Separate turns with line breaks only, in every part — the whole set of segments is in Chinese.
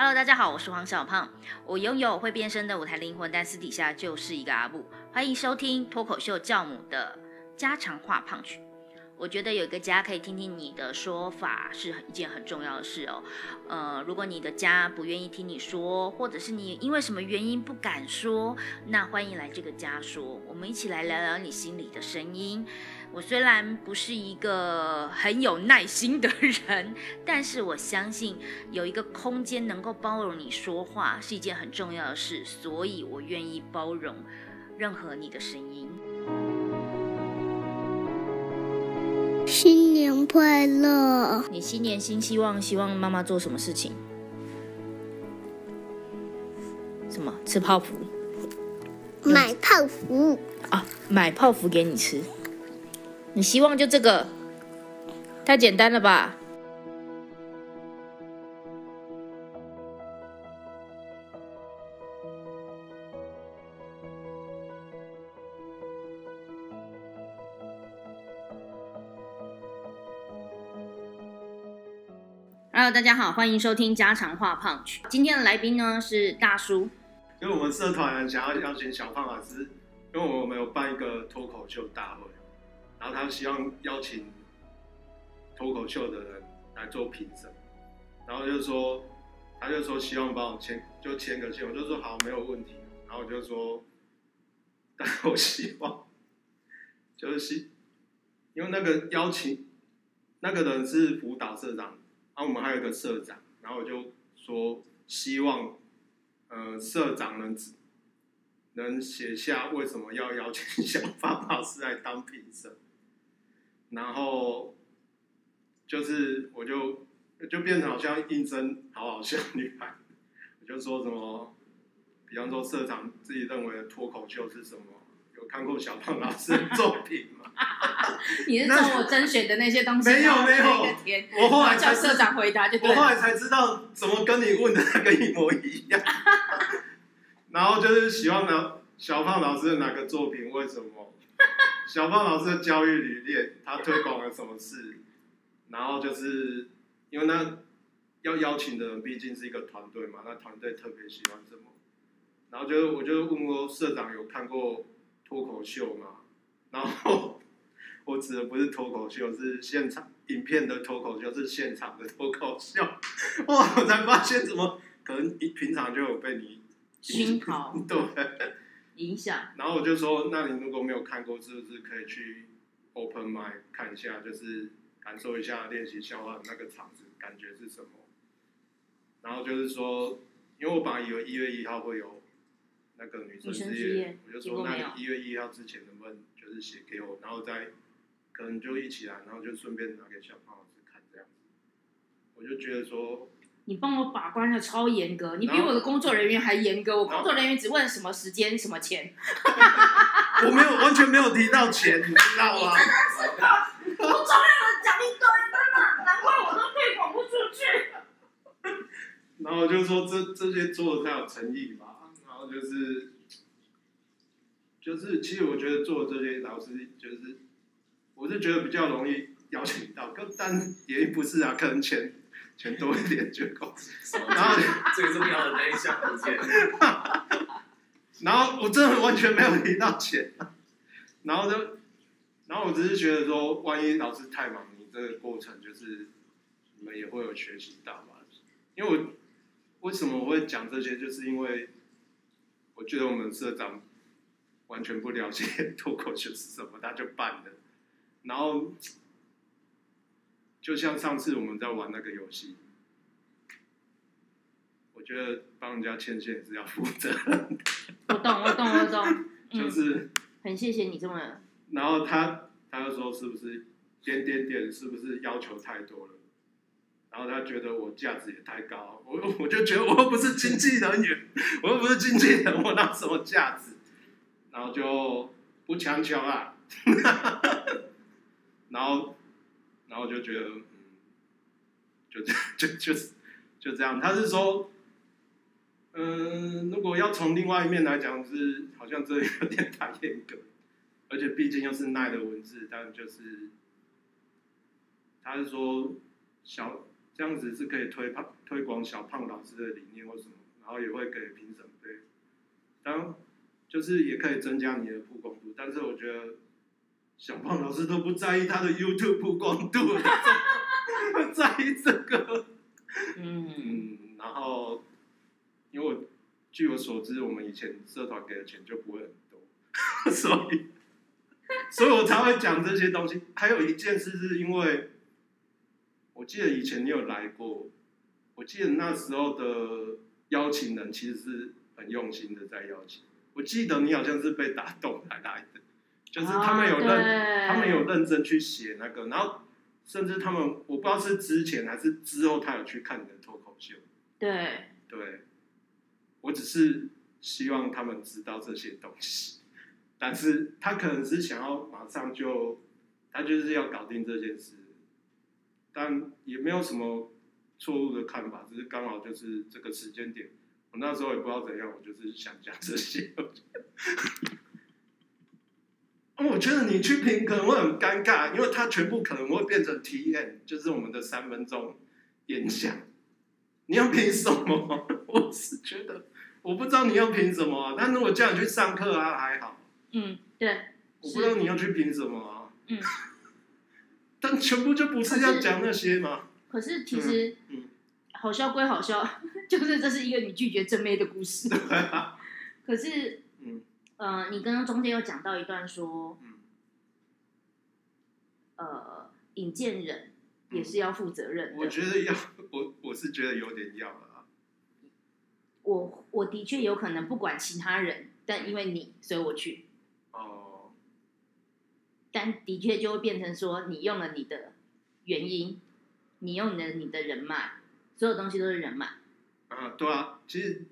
Hello，大家好，我是黄小胖。我拥有会变身的舞台灵魂，但私底下就是一个阿布。欢迎收听脱口秀教母的家常话胖曲。我觉得有一个家可以听听你的说法是一件很重要的事哦。呃，如果你的家不愿意听你说，或者是你因为什么原因不敢说，那欢迎来这个家说，我们一起来聊聊你心里的声音。我虽然不是一个很有耐心的人，但是我相信有一个空间能够包容你说话是一件很重要的事，所以我愿意包容任何你的声音。
新年快乐！
你新年新希望，希望妈妈做什么事情？什么？吃泡芙
买泡芙，
啊？买泡芙给你吃。你希望就这个？太简单了吧？Hello，大家好，欢迎收听家常话胖曲。今天的来宾呢是大叔，
因为我们社团想要邀请小胖老师，因为我们有办一个脱口秀大会，然后他希望邀请脱口秀的人来做评审，然后就说，他就说希望帮我签，就签个线，我就说好，没有问题。然后我就说，但我希望就是希，因为那个邀请那个人是辅导社长，然后我们还有一个社长，然后我就说希望。呃，社长能能写下为什么要邀请小胖老师来当评审，然后就是我就就变成好像应征好好笑女孩，我就说什么，比方说社长自己认为的脱口秀是什么？有看过小胖老师的作品吗？
你是说我甄选的那些东西
没有没有我后来
叫
才
社长回答就对了。
我后来才知道怎么跟你问的那个一模一样。然后就是希望呢，小胖老师的哪个作品？为什么？小胖老师的教育理念，他推广了什么事？然后就是因为那要邀请的人毕竟是一个团队嘛，那团队特别喜欢什么？然后就我就问过社长有看过脱口秀吗？然后我指的不是脱口秀，是现场影片的脱口秀，是现场的脱口秀。哇！我才发现怎么可能一平常就有被你
熏陶
对。
影响，
然后我就说，那你如果没有看过，是不是可以去 open m i d 看一下，就是感受一下练习笑话那个场子感觉是什么？然后就是说，因为我本来以为一月一号会有那个女生之夜我就说，那一月一号之前能不能就是写给我，然后再可能就一起来，然后就顺便拿给小胖老师看这样子。我就觉得说，
你帮我把关的超严格，你比我的工作人员还严格。我工作人员只问什么时间、什么钱，
我没有完全没有提到钱，你知道吗？
我重要的讲一堆，真的，难怪我都推广不出去。
然后就说这这些做的太有诚意吧，然后就是就是，其实我觉得做这些老师就是，我是觉得比较容易邀请到，可但也不是啊，可能钱钱多一点就够。然后
最重要的那一项不见，
然后我真的完全没有提到钱，然后就然后我只是觉得说，万一老师太忙，你这个过程就是你们也会有学习到嘛？因为我为什么我会讲这些，就是因为我觉得我们社长完全不了解脱口秀是什么，他就办了，然后就像上次我们在玩那个游戏，我觉得帮人家牵线是要负责。
我懂，我懂，我懂。嗯，
就是，
很谢谢你这么，
然后他他就说是不是点点点是不是要求太多了？然后他觉得我价值也太高，我我就觉得我又不是经纪人员，我又不是经纪人，我拿什么价值？然后就不强求啊，然后然后就觉得嗯，就这 就就是就这样。他是说，嗯，如果要从另外一面来讲，是好像这有点太严格，而且毕竟又是奈的文字，但就是他是说小这样子是可以推胖推广小胖老师的理念或什么，然后也会给评审费，当然就是也可以增加你的曝光度。但是我觉得小胖老师都不在意他的 YouTube 曝光度，在意这个？
嗯，
然后因为我据我所知，我们以前社团给的钱就不会很多，所以所以我才会讲这些东西。还有一件事是因为，我记得以前你有来过，我记得那时候的邀请人其实是很用心的在邀请。我记得你好像是被打动才来的，就是他们有认，
认
他们有认真去写那个，然后甚至他们我不知道是之前还是之后，他有去看你的脱口秀。
对，
对，我只是希望他们知道这些东西，但是他可能是想要马上就，他就是要搞定这件事，但也没有什么错误的看法，只是刚好就是这个时间点，我那时候也不知道怎样，我就是想讲这些。我觉得你去评可能会很尴尬，因为它全部可能会变成 T N，就是我们的三分钟演讲。你要凭什么？我是觉得，我不知道你要凭什么啊。但如果叫你去上课啊，还好。
嗯，对，
我不知道你要去凭什么啊。
嗯。
但全部就不是要讲那些嘛。
可是其实，
嗯嗯
好笑归好笑，就是这是一个你拒绝正妹的故事。可是，
嗯
呃，你刚刚中间有讲到一段说，
嗯
呃，引荐人也是要负责任的。
我觉得要，我我是觉得有点要了啊。
我我的确有可能不管其他人，但因为你，所以我去。
哦，
但的确就会变成说，你用了你的原因，你用了你的人脉，所有东西都是人脉。
啊，对啊，其实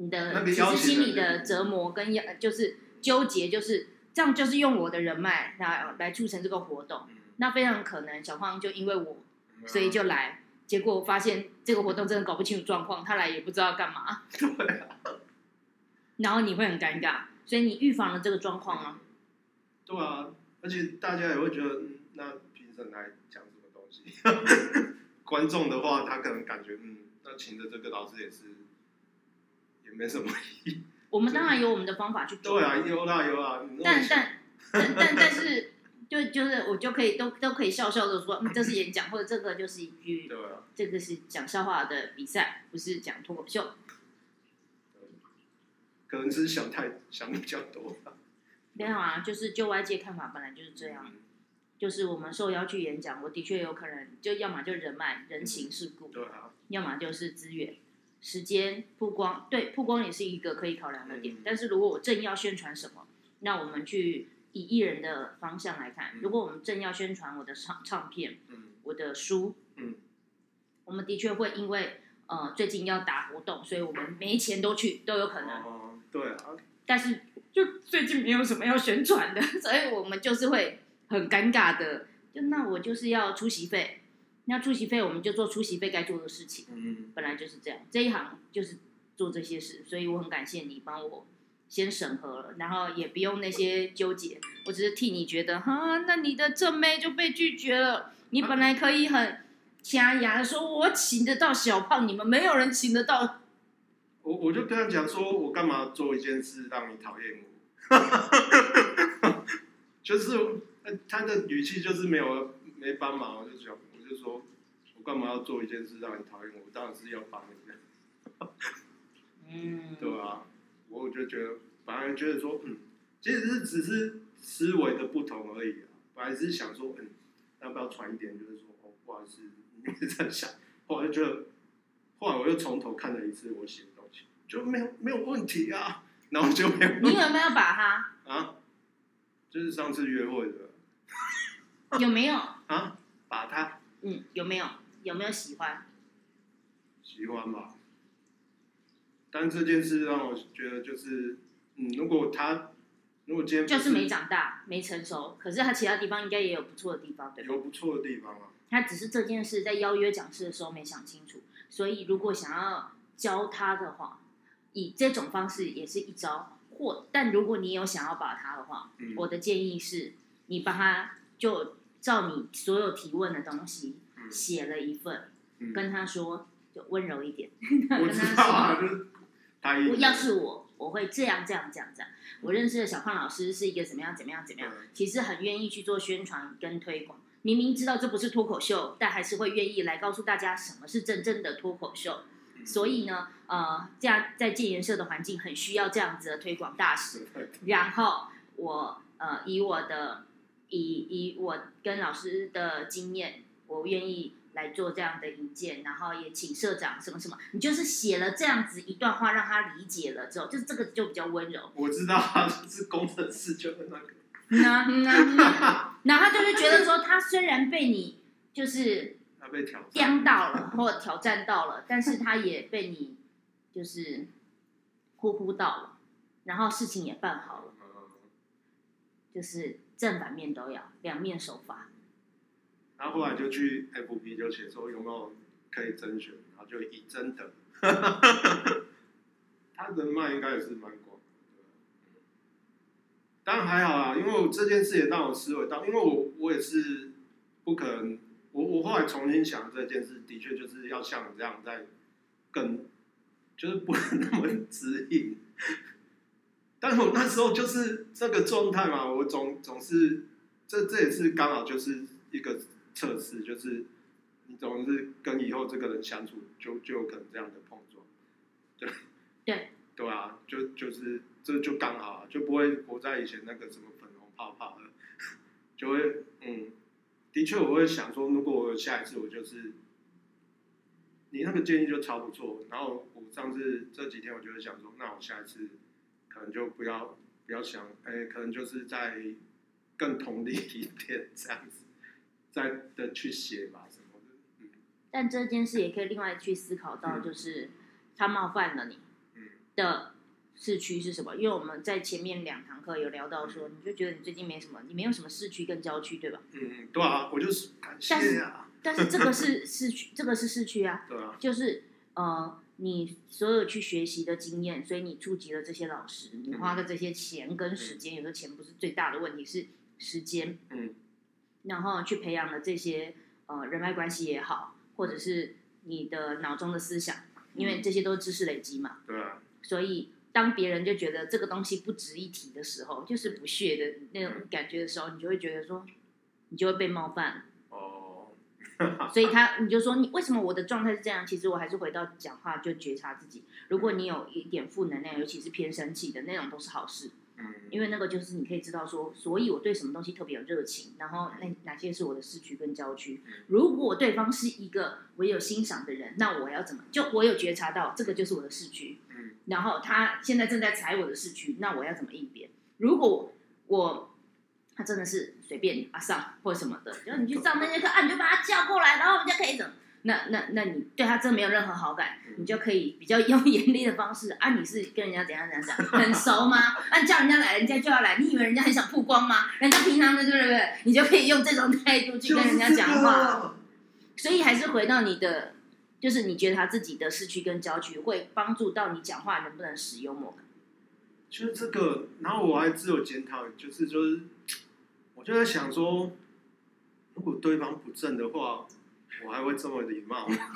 你的
那个
其实心理的折磨跟要就是纠结，就是这样，就是用我的人脉来来促成这个活动。
嗯
那非常可能小胖就因为我，
嗯
所以就来，结果发现这个活动真的搞不清楚状况，他来也不知道干嘛，然后你会很尴尬，所以你预防了这个状况啊。
对啊，而且大家也会觉得，嗯，那评审来讲什么东西？观众的话，他可能感觉，嗯，那请的这个老师也是，也没什么意义。
我们当然有我们的方法去做，
对啊，有啦有啦。你那么
但但 但但但是，就就是我就可以都都可以笑笑的说，嗯，这是演讲，或者这个就是一句，
对啊，
这个是讲笑话的比赛，不是讲脱口秀。
可能只是想太想比较多。
没有啊，就是就外界看法本来就是这样，就是我们受邀去演讲，我的确有可能就要么就人脉、人情世故，
对啊，
要么就是资源、时间、曝光。对，曝光也是一个可以考量的点。
嗯
但是如果我正要宣传什么，那我们去以艺人的方向来看，
嗯
如果我们正要宣传我的唱唱片、
嗯
我的书，
嗯，
我们的确会因为呃最近要打活动，所以我们没钱都去都有可能。
哦，对啊，
但是就最近没有什么要宣传的，所以我们就是会很尴尬的。就那我就是要出席费，那出席费我们就做出席费该做的事情，
嗯，
本来就是这样。这一行就是做这些事，所以我很感谢你帮我先审核了，然后也不用那些纠结，我只是替你觉得哈，那你的正妹就被拒绝了，你本来可以很掐牙的说，我请得到小胖，你们没有人请得到
我我就跟他讲说，我干嘛做一件事让你讨厌我？就是呃他的语气就是没有没帮忙，我就讲，我就说我干嘛要做一件事让你讨厌我？我当然是要帮你的，
嗯，
对啊，我就觉得反而觉得说，嗯，其实是只是思维的不同而已啊。本来只是想说，嗯，要不要传一点，就是说，哦，不好意思，你是这样想。后来就觉得，后来我又从头看了一次我写的东西，就没有没有问题啊，然后就没有
你有没有把它
啊，就是上次约会的
有没有？
啊，把他
嗯，有没有？有没有喜欢？
喜欢吧。但这件事让我觉得就是，嗯，如果他如果今天不
就是没长大，没成熟，可是他其他地方应该也有不错的地方，对吧？
有不错的地方啊，
他只是这件事在邀约讲师的时候没想清楚，所以如果想要教他的话，以这种方式也是一招。或但如果你有想要把他的话，
嗯，
我的建议是，你帮他就照你所有提问的东西
嗯
写了一份，
嗯
跟他说，就温柔一点，
我知道啊，
说。
就是答应你。
我要是我，我会这样这样这样这样。我认识的小胖老师是一个怎么样怎么样怎么样，
嗯
其实很愿意去做宣传跟推广。明明知道这不是脱口秀，但还是会愿意来告诉大家什么是真正的脱口秀。
嗯
所以呢，呃，这样在建研社的环境很需要这样子的推广大使。然后我呃，以我的以以我跟老师的经验，我愿意来做这样的引荐，然后也请社长什么什么，你就是写了这样子一段话，让他理解了之后，就是这个就比较温柔。
我知道啊，就是工程师就是那个，
嗯啊嗯啊嗯啊然后他就是觉得说，他虽然被你就是
他被挑战。
刁到了或挑战到了，但是他也被你就是呼呼到了，然后事情也办好了，
嗯
就是正反面都要，两面手法。
然后后来就去 FB 就写说有没有可以甄选，然后就以真的，他人脉应该也是蛮广的。当然还好啊，因为我这件事也让我思维到，因为我我也是不可能，我我后来重新想这件事，的确就是要像你这样在更，就是不能那么 直硬。但是我那时候就是这个状态嘛，我总总是这这也是刚好就是一个测试，就是你总是跟以后这个人相处，就就有可能这样的碰撞，对
对。
对啊，就就是这就刚好啊，就不会活在以前那个什么粉红泡泡的，就会嗯，的确我会想说，如果我有下一次，我就是你那个建议就超不错，然后我上次这几天我就会想说，那我下一次可能就不要不要想，哎、可能就是在更同理一点这样子，再的去写吧什么的，嗯
但这件事也可以另外去思考到，
嗯
就是他冒犯了你
嗯
的市区是什么？因为我们在前面两堂课有聊到说，你就觉得你最近没什么，你没有什么市区跟郊区，对吧？
嗯嗯，对啊，我就是感谢啊，
但是这个是市区，这个是市区啊，
对啊，
就是呃，你所有去学习的经验，所以你触及了这些老师，你花的这些钱跟时间，有时候钱不是最大的问题，是时间，
嗯，
然后去培养了这些呃人脉关系也好，或者是你的脑中的思想，因为这些都是知识累积嘛，
对啊，
所以当别人就觉得这个东西不值一提的时候，就是不屑的那种感觉的时候，你就会觉得说，你就会被冒犯。
哦，
所以他你就说你为什么我的状态是这样？其实我还是回到讲话就觉察自己。如果你有一点负能量，尤其是偏生气的那种，都是好事，
嗯，
因为那个就是你可以知道说，所以我对什么东西特别有热情，然后那哪些是我的市区跟郊区。如果对方是一个我有欣赏的人，那我要怎么？就我有觉察到这个就是我的市区，
嗯，
然后他现在正在踩我的市区，那我要怎么应变？如果我他真的是随便啊上或什么的，然后你去上那节课啊，你就把他叫过来，然后我们就可以怎么？那那那你对他真没有任何好感，你就可以比较用 严厉的方式啊，你是跟人家怎样怎样怎样，很熟吗？啊，你叫人家来，人家就要来，你以为人家很想曝光吗？人家平常的对不对？你就可以用这种态度去跟人家讲话。所以还是回到你的，就是你觉得他自己的市区跟郊区会帮助到你讲话能不能使幽默感。
就是这个，然后我还自我检讨，就是就是，我就在想说，如果对方不正的话，我还会这么礼貌吗？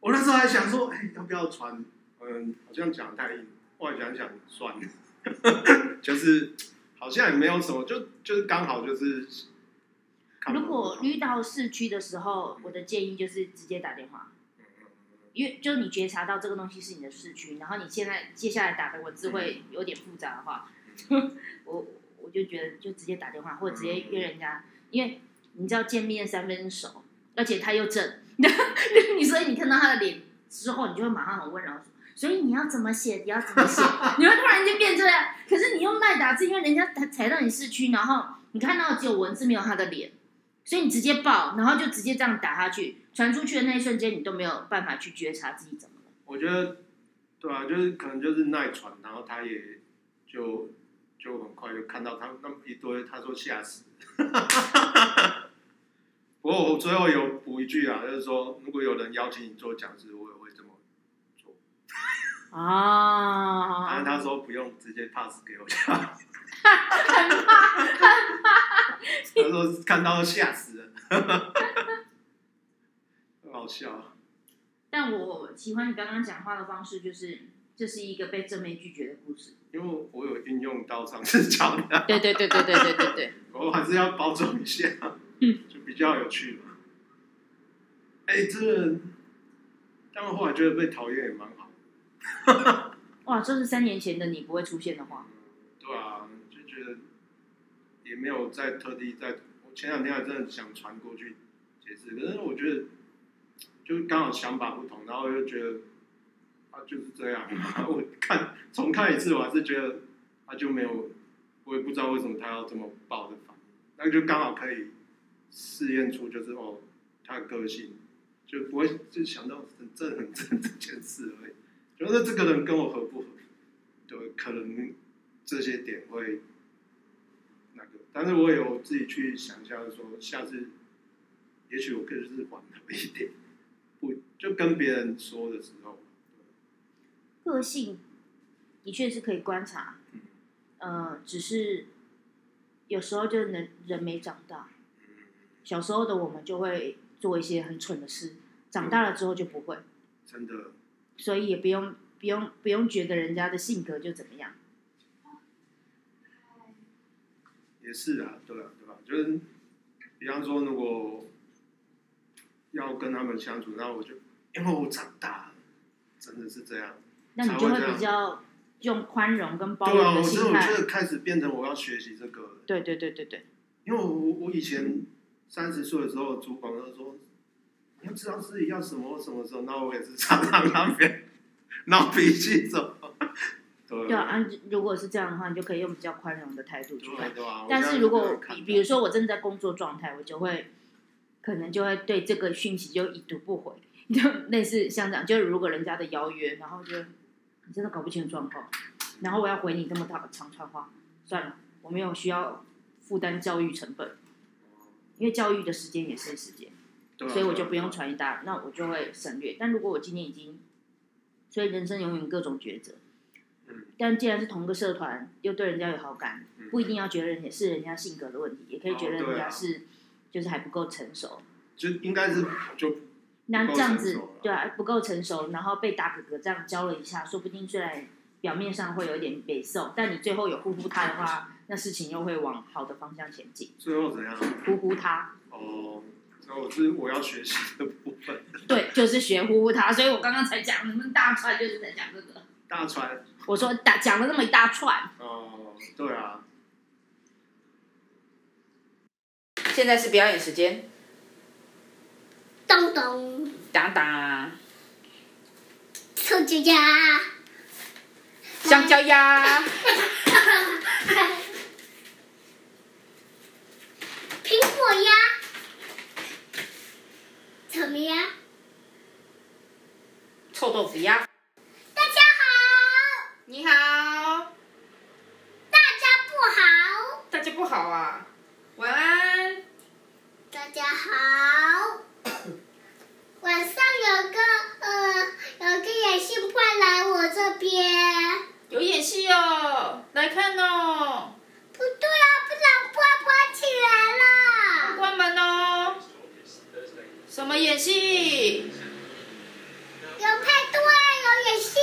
我那时候还想说，哎、要不要传？嗯，好像讲太硬，后来想想算了，就是好像也没有什么，就就是刚好就是
如。果遇到市区的时候，我的建议就是直接打电话，因为就是你觉察到这个东西是你的市区，然后你现在接下来打的文字会有点复杂的话，我我就觉得就直接打电话或者直接约人家，因为你知道见面三分熟，而且他又正，你所以你看到他的脸之后，你就会马上很温柔。所以你要怎么写，你要怎么写，你会突然间变这样。可是你用赖打字，因为人家踩踩到你市区，然后你看到只有文字没有他的脸，所以你直接报，然后就直接这样打下去，传出去的那一瞬间，你都没有办法去觉察自己怎么了。
我觉得，对啊，就是可能就是耐传，然后他也就就很快就看到他那么一堆，他说吓死。不过我最后有补一句啊，就是说，如果有人邀请你做讲师，我也会这么做。但
啊
是他说不用直接 pass 给我，他说看到吓死了。好笑。
但我喜欢你刚刚讲话的方式，就是这是一个被正面拒绝的故事。
因为我有运用到上次讲的，
对对对对对对对对。
我还是要包装一下，
嗯，
就比较有趣嘛。哎，这个，但我后来觉得被讨厌也蛮好。
哇，这是三年前的你不会出现的话。
对啊，就觉得也没有再特地在，我前两天还真的想传过去解释，可是我觉得就刚好想法不同，然后又觉得就是这样，我看重看一次，我还是觉得他就没有，我也不知道为什么他要这么爆的反应，那就刚好可以试验出就是哦他的个性，就不会就想到很正很正这件事而已，觉得这个人跟我合不合，对，可能。这些点会那个，但是我有自己去想象说，下次也许我更是缓和一点，不就跟别人说的时候，
个性的确是可以观察，呃，只是有时候就能人没长大，小时候的我们就会做一些很蠢的事，长大了之后就不会，
真的，
所以也不用不用不用觉得人家的性格就怎么样。
也是啊，对啊，对吧？就是，比方说，如果要跟他们相处，那我就因为我长大了，真的是这样。
那你就会比较用宽容跟包
容
的心态。对啊，
我觉得开始变成我要学习这个。
对对对对对。
因为我我以前三十岁的时候，主管都说你要知道自己要什么什么时候，那我也是常常那边 闹脾气走。对
啊，如果是这样的话，你就可以用比较宽容的态度去看。
啊。
但是如果比比如说我正在工作状态，我就会可能就会对这个讯息就已读不回，就类似像这样。就是如果人家的邀约，然后就你真的搞不清楚状况，然后我要回你这么大的长串话，算了，我没有需要负担教育成本，因为教育的时间也是时间，所以我就不用传一大，那我就会省略。但如果我今天已经，所以人生永远各种抉择。但既然是同个社团，又对人家有好感，不一定要觉得人家是人家性格的问题，也可以觉得人家是就是还不够成熟，
就应该是就
那这样子对啊，不够成熟，然后被大哥哥这样教了一下，说不定虽然表面上会有一点北受，但你最后有呼呼他的话，那事情又会往好的方向前进。
最后怎样？
呼呼他。
哦，所以我是我要学习的部分。
对，就是学呼呼他，所以我刚刚才讲，你们大串就是在讲这个。
大串。
我说打讲了那么一大串。
哦，对啊。
现在是表演时间。
咚咚。
当当。
臭脚丫。
香蕉鸭。
苹果鸭。草莓鸭。
臭豆腐鸭。你好，
大家不好，
大家不好啊，晚安，
大家好，晚上有个呃有个演戏快来我这边，
有演戏哦，来看哦，
不对啊，不然关关起来了，
关门哦，什么演戏？
有派对，有演戏。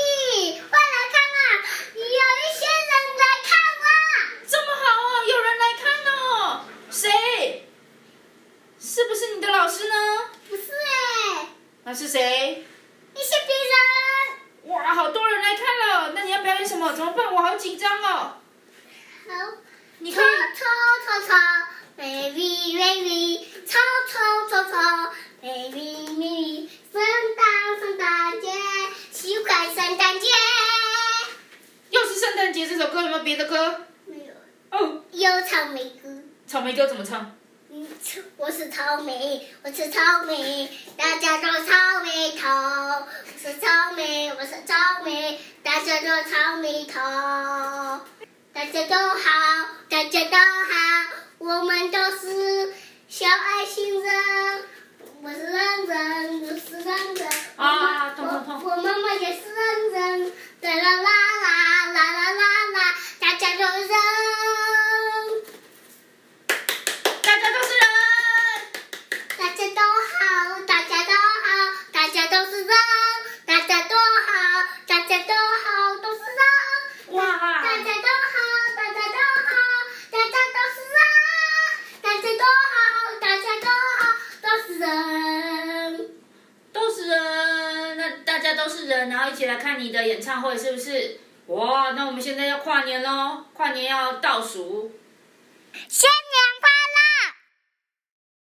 是不是你的老师呢？
不是哎。
那是谁？
一些别
人。哇，好多人来看了，那你要表演什么？怎么办？我好紧张哦。
好。
你可以。
抽抽抽，baby baby，抽抽抽抽，baby baby，圣诞圣诞节，喜欢圣诞节。
又是圣诞节这首歌，有没有别的歌？
没有。哦。有草莓歌。
草莓歌怎么唱？
我是草莓，我是草莓，大家都草莓头。我是草莓，我是草莓，大家都草莓头。大家都好，大家都好，我们都是小爱心人。我是人人，我是人人。
啊，痛痛痛！
我妈妈也是让人。